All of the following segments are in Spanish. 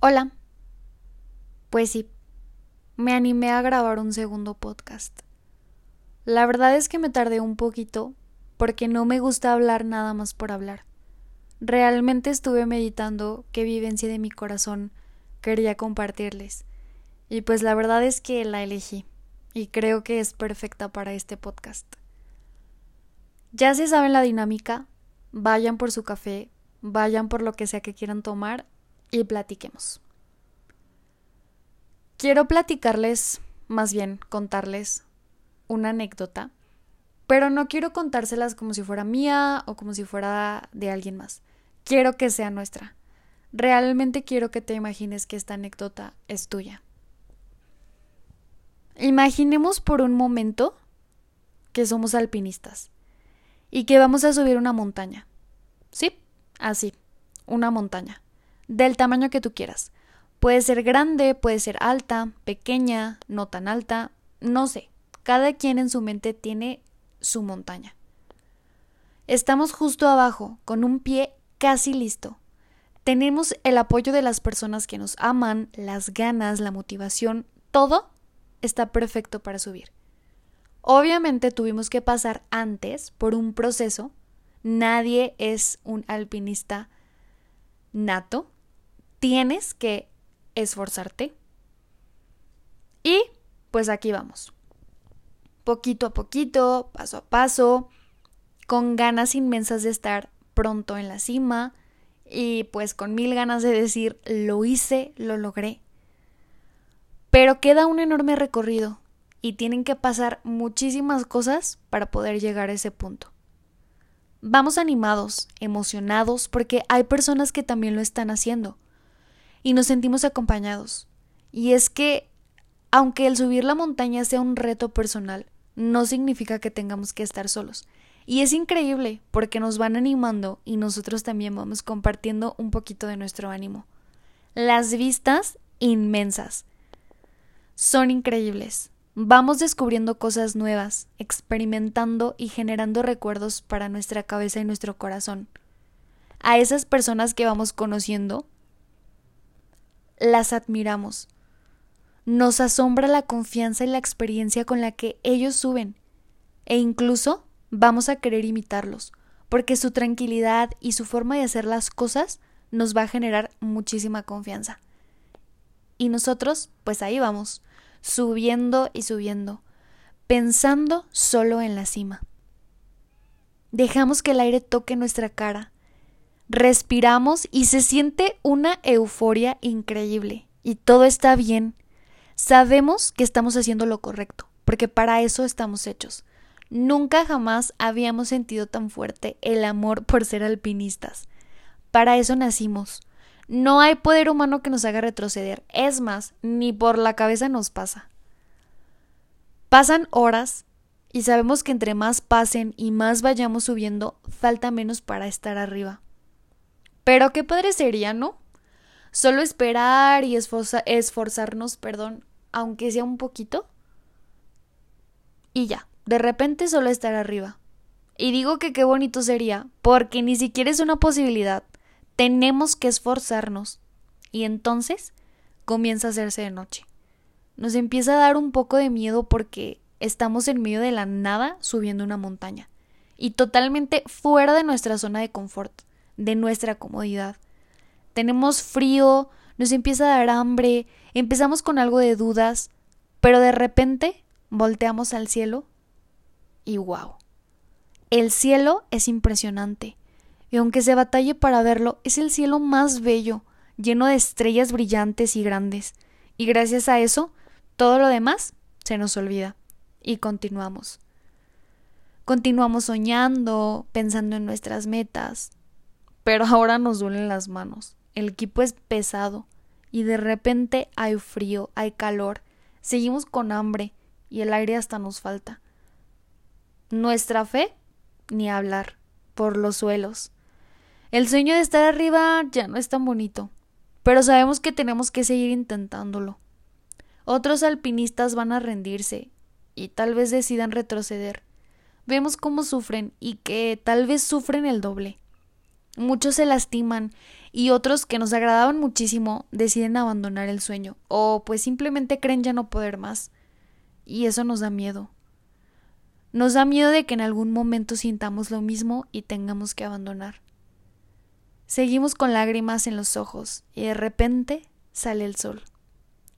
Hola. Pues sí, me animé a grabar un segundo podcast. La verdad es que me tardé un poquito porque no me gusta hablar nada más por hablar. Realmente estuve meditando qué vivencia de mi corazón quería compartirles. Y pues la verdad es que la elegí y creo que es perfecta para este podcast. Ya se saben la dinámica, vayan por su café, vayan por lo que sea que quieran tomar y platiquemos. Quiero platicarles, más bien contarles, una anécdota, pero no quiero contárselas como si fuera mía o como si fuera de alguien más. Quiero que sea nuestra. Realmente quiero que te imagines que esta anécdota es tuya. Imaginemos por un momento que somos alpinistas y que vamos a subir una montaña. ¿Sí? Así, una montaña del tamaño que tú quieras. Puede ser grande, puede ser alta, pequeña, no tan alta, no sé. Cada quien en su mente tiene su montaña. Estamos justo abajo, con un pie casi listo. Tenemos el apoyo de las personas que nos aman, las ganas, la motivación, todo está perfecto para subir. Obviamente tuvimos que pasar antes por un proceso. Nadie es un alpinista nato, tienes que esforzarte. Y pues aquí vamos. Poquito a poquito, paso a paso, con ganas inmensas de estar pronto en la cima y pues con mil ganas de decir lo hice, lo logré. Pero queda un enorme recorrido y tienen que pasar muchísimas cosas para poder llegar a ese punto. Vamos animados, emocionados, porque hay personas que también lo están haciendo y nos sentimos acompañados. Y es que, aunque el subir la montaña sea un reto personal, no significa que tengamos que estar solos. Y es increíble porque nos van animando y nosotros también vamos compartiendo un poquito de nuestro ánimo. Las vistas inmensas. Son increíbles. Vamos descubriendo cosas nuevas, experimentando y generando recuerdos para nuestra cabeza y nuestro corazón. A esas personas que vamos conociendo, las admiramos. Nos asombra la confianza y la experiencia con la que ellos suben. E incluso vamos a querer imitarlos, porque su tranquilidad y su forma de hacer las cosas nos va a generar muchísima confianza. Y nosotros, pues ahí vamos, subiendo y subiendo, pensando solo en la cima. Dejamos que el aire toque nuestra cara, respiramos y se siente una euforia increíble. Y todo está bien. Sabemos que estamos haciendo lo correcto, porque para eso estamos hechos. Nunca jamás habíamos sentido tan fuerte el amor por ser alpinistas. Para eso nacimos. No hay poder humano que nos haga retroceder. Es más, ni por la cabeza nos pasa. Pasan horas y sabemos que entre más pasen y más vayamos subiendo, falta menos para estar arriba. Pero qué padre sería, ¿no? Solo esperar y esforzarnos, perdón, aunque sea un poquito. Y ya, de repente solo estar arriba. Y digo que qué bonito sería, porque ni siquiera es una posibilidad. Tenemos que esforzarnos. Y entonces comienza a hacerse de noche. Nos empieza a dar un poco de miedo porque estamos en medio de la nada subiendo una montaña. Y totalmente fuera de nuestra zona de confort de nuestra comodidad. Tenemos frío, nos empieza a dar hambre, empezamos con algo de dudas, pero de repente volteamos al cielo y wow. El cielo es impresionante, y aunque se batalle para verlo, es el cielo más bello, lleno de estrellas brillantes y grandes, y gracias a eso, todo lo demás se nos olvida, y continuamos. Continuamos soñando, pensando en nuestras metas, pero ahora nos duelen las manos. El equipo es pesado y de repente hay frío, hay calor, seguimos con hambre y el aire hasta nos falta. Nuestra fe, ni hablar, por los suelos. El sueño de estar arriba ya no es tan bonito, pero sabemos que tenemos que seguir intentándolo. Otros alpinistas van a rendirse y tal vez decidan retroceder. Vemos cómo sufren y que tal vez sufren el doble. Muchos se lastiman y otros que nos agradaban muchísimo deciden abandonar el sueño o pues simplemente creen ya no poder más. Y eso nos da miedo. Nos da miedo de que en algún momento sintamos lo mismo y tengamos que abandonar. Seguimos con lágrimas en los ojos y de repente sale el sol.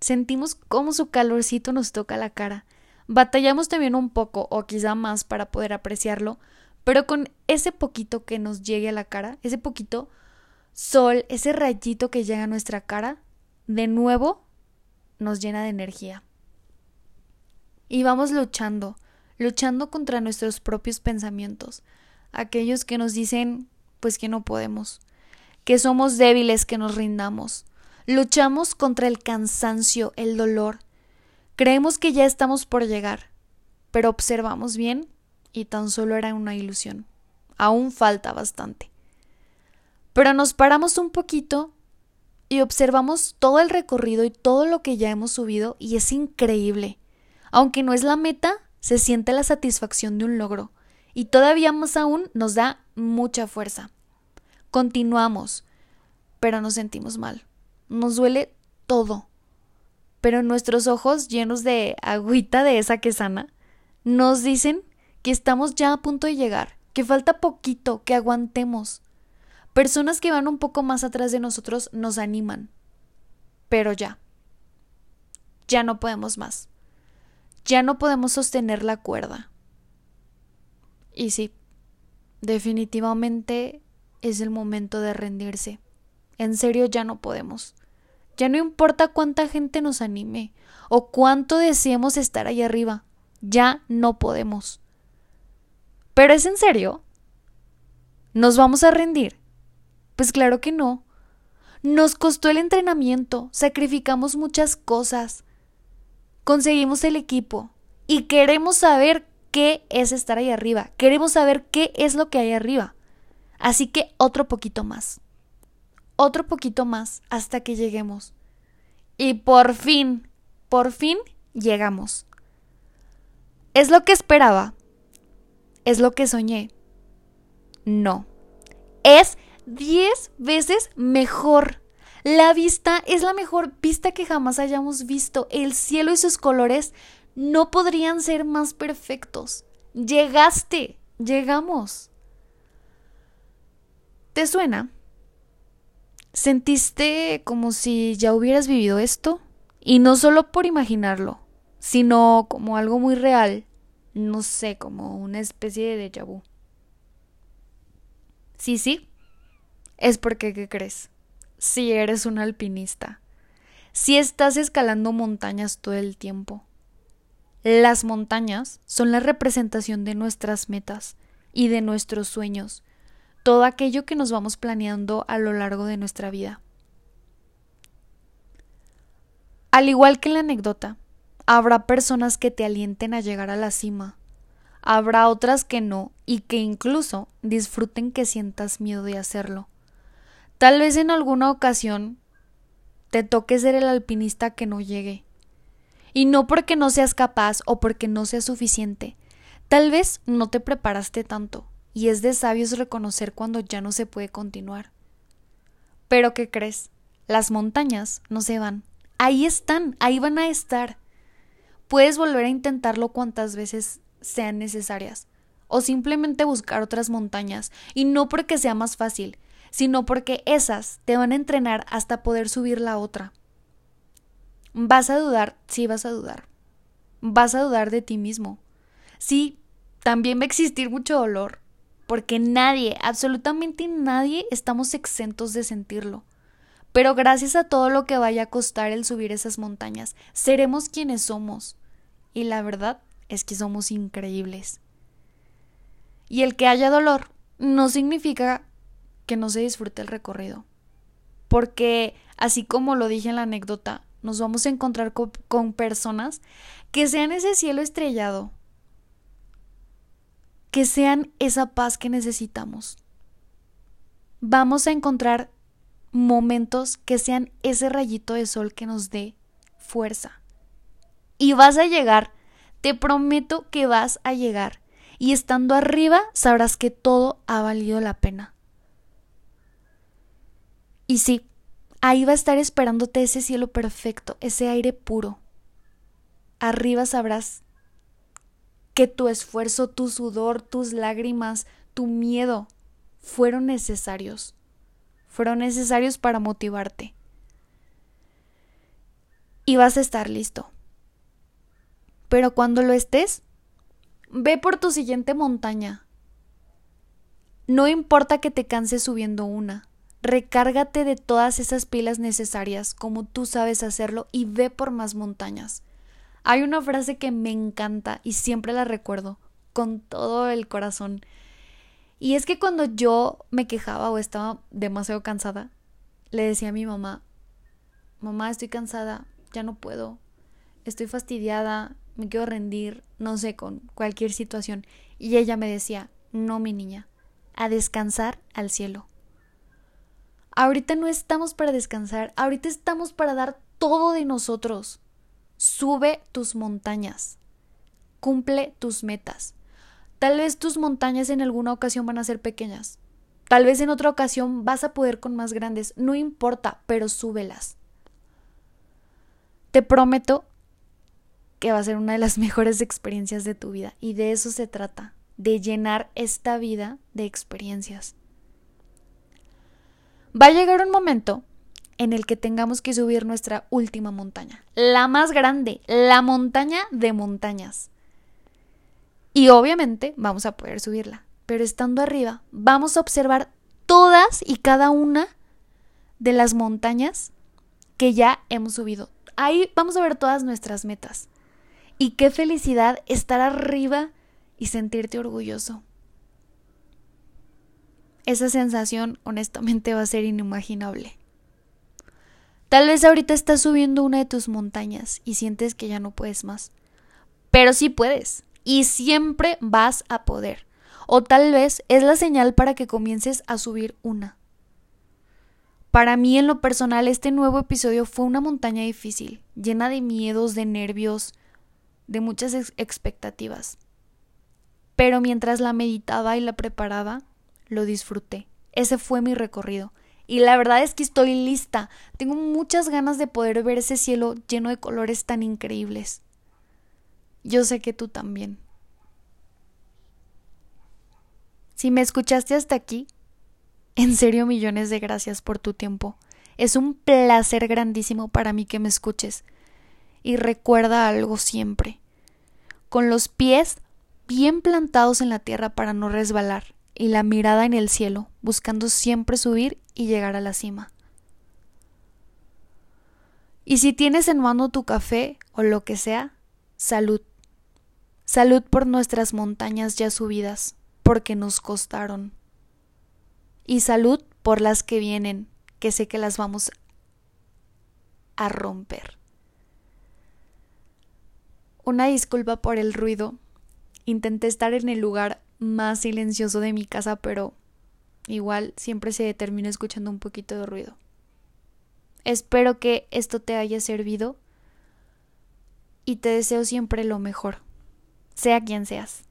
Sentimos cómo su calorcito nos toca la cara. Batallamos también un poco o quizá más para poder apreciarlo, pero con ese poquito que nos llegue a la cara, ese poquito sol, ese rayito que llega a nuestra cara, de nuevo nos llena de energía. Y vamos luchando, luchando contra nuestros propios pensamientos, aquellos que nos dicen pues que no podemos, que somos débiles, que nos rindamos. Luchamos contra el cansancio, el dolor. Creemos que ya estamos por llegar, pero observamos bien y tan solo era una ilusión. Aún falta bastante. Pero nos paramos un poquito y observamos todo el recorrido y todo lo que ya hemos subido y es increíble. Aunque no es la meta, se siente la satisfacción de un logro y todavía más aún nos da mucha fuerza. Continuamos, pero nos sentimos mal. Nos duele todo. Pero nuestros ojos llenos de agüita de esa que sana nos dicen que estamos ya a punto de llegar, que falta poquito, que aguantemos. Personas que van un poco más atrás de nosotros nos animan. Pero ya. Ya no podemos más. Ya no podemos sostener la cuerda. Y sí, definitivamente es el momento de rendirse. En serio ya no podemos. Ya no importa cuánta gente nos anime o cuánto deseemos estar ahí arriba. Ya no podemos. ¿Pero es en serio? ¿Nos vamos a rendir? Pues claro que no. Nos costó el entrenamiento, sacrificamos muchas cosas, conseguimos el equipo y queremos saber qué es estar ahí arriba, queremos saber qué es lo que hay arriba. Así que otro poquito más, otro poquito más hasta que lleguemos. Y por fin, por fin llegamos. Es lo que esperaba, ¿Es lo que soñé? No. Es 10 veces mejor. La vista es la mejor vista que jamás hayamos visto. El cielo y sus colores no podrían ser más perfectos. Llegaste. Llegamos. ¿Te suena? ¿Sentiste como si ya hubieras vivido esto? Y no solo por imaginarlo, sino como algo muy real no sé, como una especie de déjà vu. Sí, sí, es porque, ¿qué crees? Si eres un alpinista, si estás escalando montañas todo el tiempo. Las montañas son la representación de nuestras metas y de nuestros sueños, todo aquello que nos vamos planeando a lo largo de nuestra vida. Al igual que la anécdota, Habrá personas que te alienten a llegar a la cima. Habrá otras que no y que incluso disfruten que sientas miedo de hacerlo. Tal vez en alguna ocasión te toque ser el alpinista que no llegue. Y no porque no seas capaz o porque no seas suficiente. Tal vez no te preparaste tanto y es de sabios reconocer cuando ya no se puede continuar. Pero ¿qué crees? Las montañas no se van. Ahí están, ahí van a estar. Puedes volver a intentarlo cuantas veces sean necesarias, o simplemente buscar otras montañas, y no porque sea más fácil, sino porque esas te van a entrenar hasta poder subir la otra. Vas a dudar, sí vas a dudar. Vas a dudar de ti mismo. Sí, también va a existir mucho dolor, porque nadie, absolutamente nadie, estamos exentos de sentirlo. Pero gracias a todo lo que vaya a costar el subir esas montañas, seremos quienes somos. Y la verdad es que somos increíbles. Y el que haya dolor no significa que no se disfrute el recorrido. Porque, así como lo dije en la anécdota, nos vamos a encontrar con, personas que sean ese cielo estrellado, que sean esa paz que necesitamos. Vamos a encontrar momentos que sean ese rayito de sol que nos dé fuerza. Y vas a llegar, te prometo que vas a llegar. Y estando arriba sabrás que todo ha valido la pena. Y sí, ahí va a estar esperándote ese cielo perfecto, ese aire puro. Arriba sabrás que tu esfuerzo, tu sudor, tus lágrimas, tu miedo fueron necesarios. Fueron necesarios para motivarte. Y vas a estar listo. Pero cuando lo estés, ve por tu siguiente montaña. No importa que te canses subiendo una. Recárgate de todas esas pilas necesarias como tú sabes hacerlo y ve por más montañas. Hay una frase que me encanta y siempre la recuerdo con todo el corazón. Y es que cuando yo me quejaba o estaba demasiado cansada, le decía a mi mamá, mamá, estoy cansada, ya no puedo, estoy fastidiada, me quiero rendir, no sé, con cualquier situación. Y ella me decía, no, mi niña, a descansar al cielo. Ahorita no estamos para descansar, ahorita estamos para dar todo de nosotros. Sube tus montañas, cumple tus metas. Tal vez tus montañas en alguna ocasión van a ser pequeñas. Tal vez en otra ocasión vas a poder con más grandes. No importa, pero súbelas. Te prometo que va a ser una de las mejores experiencias de tu vida. Y de eso se trata, de llenar esta vida de experiencias. Va a llegar un momento en el que tengamos que subir nuestra última montaña, la más grande, la montaña de montañas. Y obviamente vamos a poder subirla, pero estando arriba vamos a observar todas y cada una de las montañas que ya hemos subido. Ahí vamos a ver todas nuestras metas. Y qué felicidad estar arriba y sentirte orgulloso. Esa sensación honestamente va a ser inimaginable. Tal vez ahorita estás subiendo una de tus montañas y sientes que ya no puedes más. Pero sí puedes y siempre vas a poder. O tal vez es la señal para que comiences a subir una. Para mí en lo personal este nuevo episodio fue una montaña difícil, llena de miedos, de nervios, de muchas expectativas. Pero mientras la meditaba y la preparaba, lo disfruté. Ese fue mi recorrido. Y la verdad es que estoy lista. Tengo muchas ganas de poder ver ese cielo lleno de colores tan increíbles. Yo sé que tú también. Si me escuchaste hasta aquí, en serio millones de gracias por tu tiempo. Es un placer grandísimo para mí que me escuches. Y recuerda algo siempre. Con los pies bien plantados en la tierra para no resbalar y la mirada en el cielo, buscando siempre subir y llegar a la cima. Y si tienes en mano tu café o lo que sea, salud. Salud por nuestras montañas ya subidas, porque nos costaron. Y salud por las que vienen, que sé que las vamos a romper. Una disculpa por el ruido. Intenté estar en el lugar más silencioso de mi casa, pero igual siempre se termina escuchando un poquito de ruido. Espero que esto te haya servido y te deseo siempre lo mejor, sea quien seas.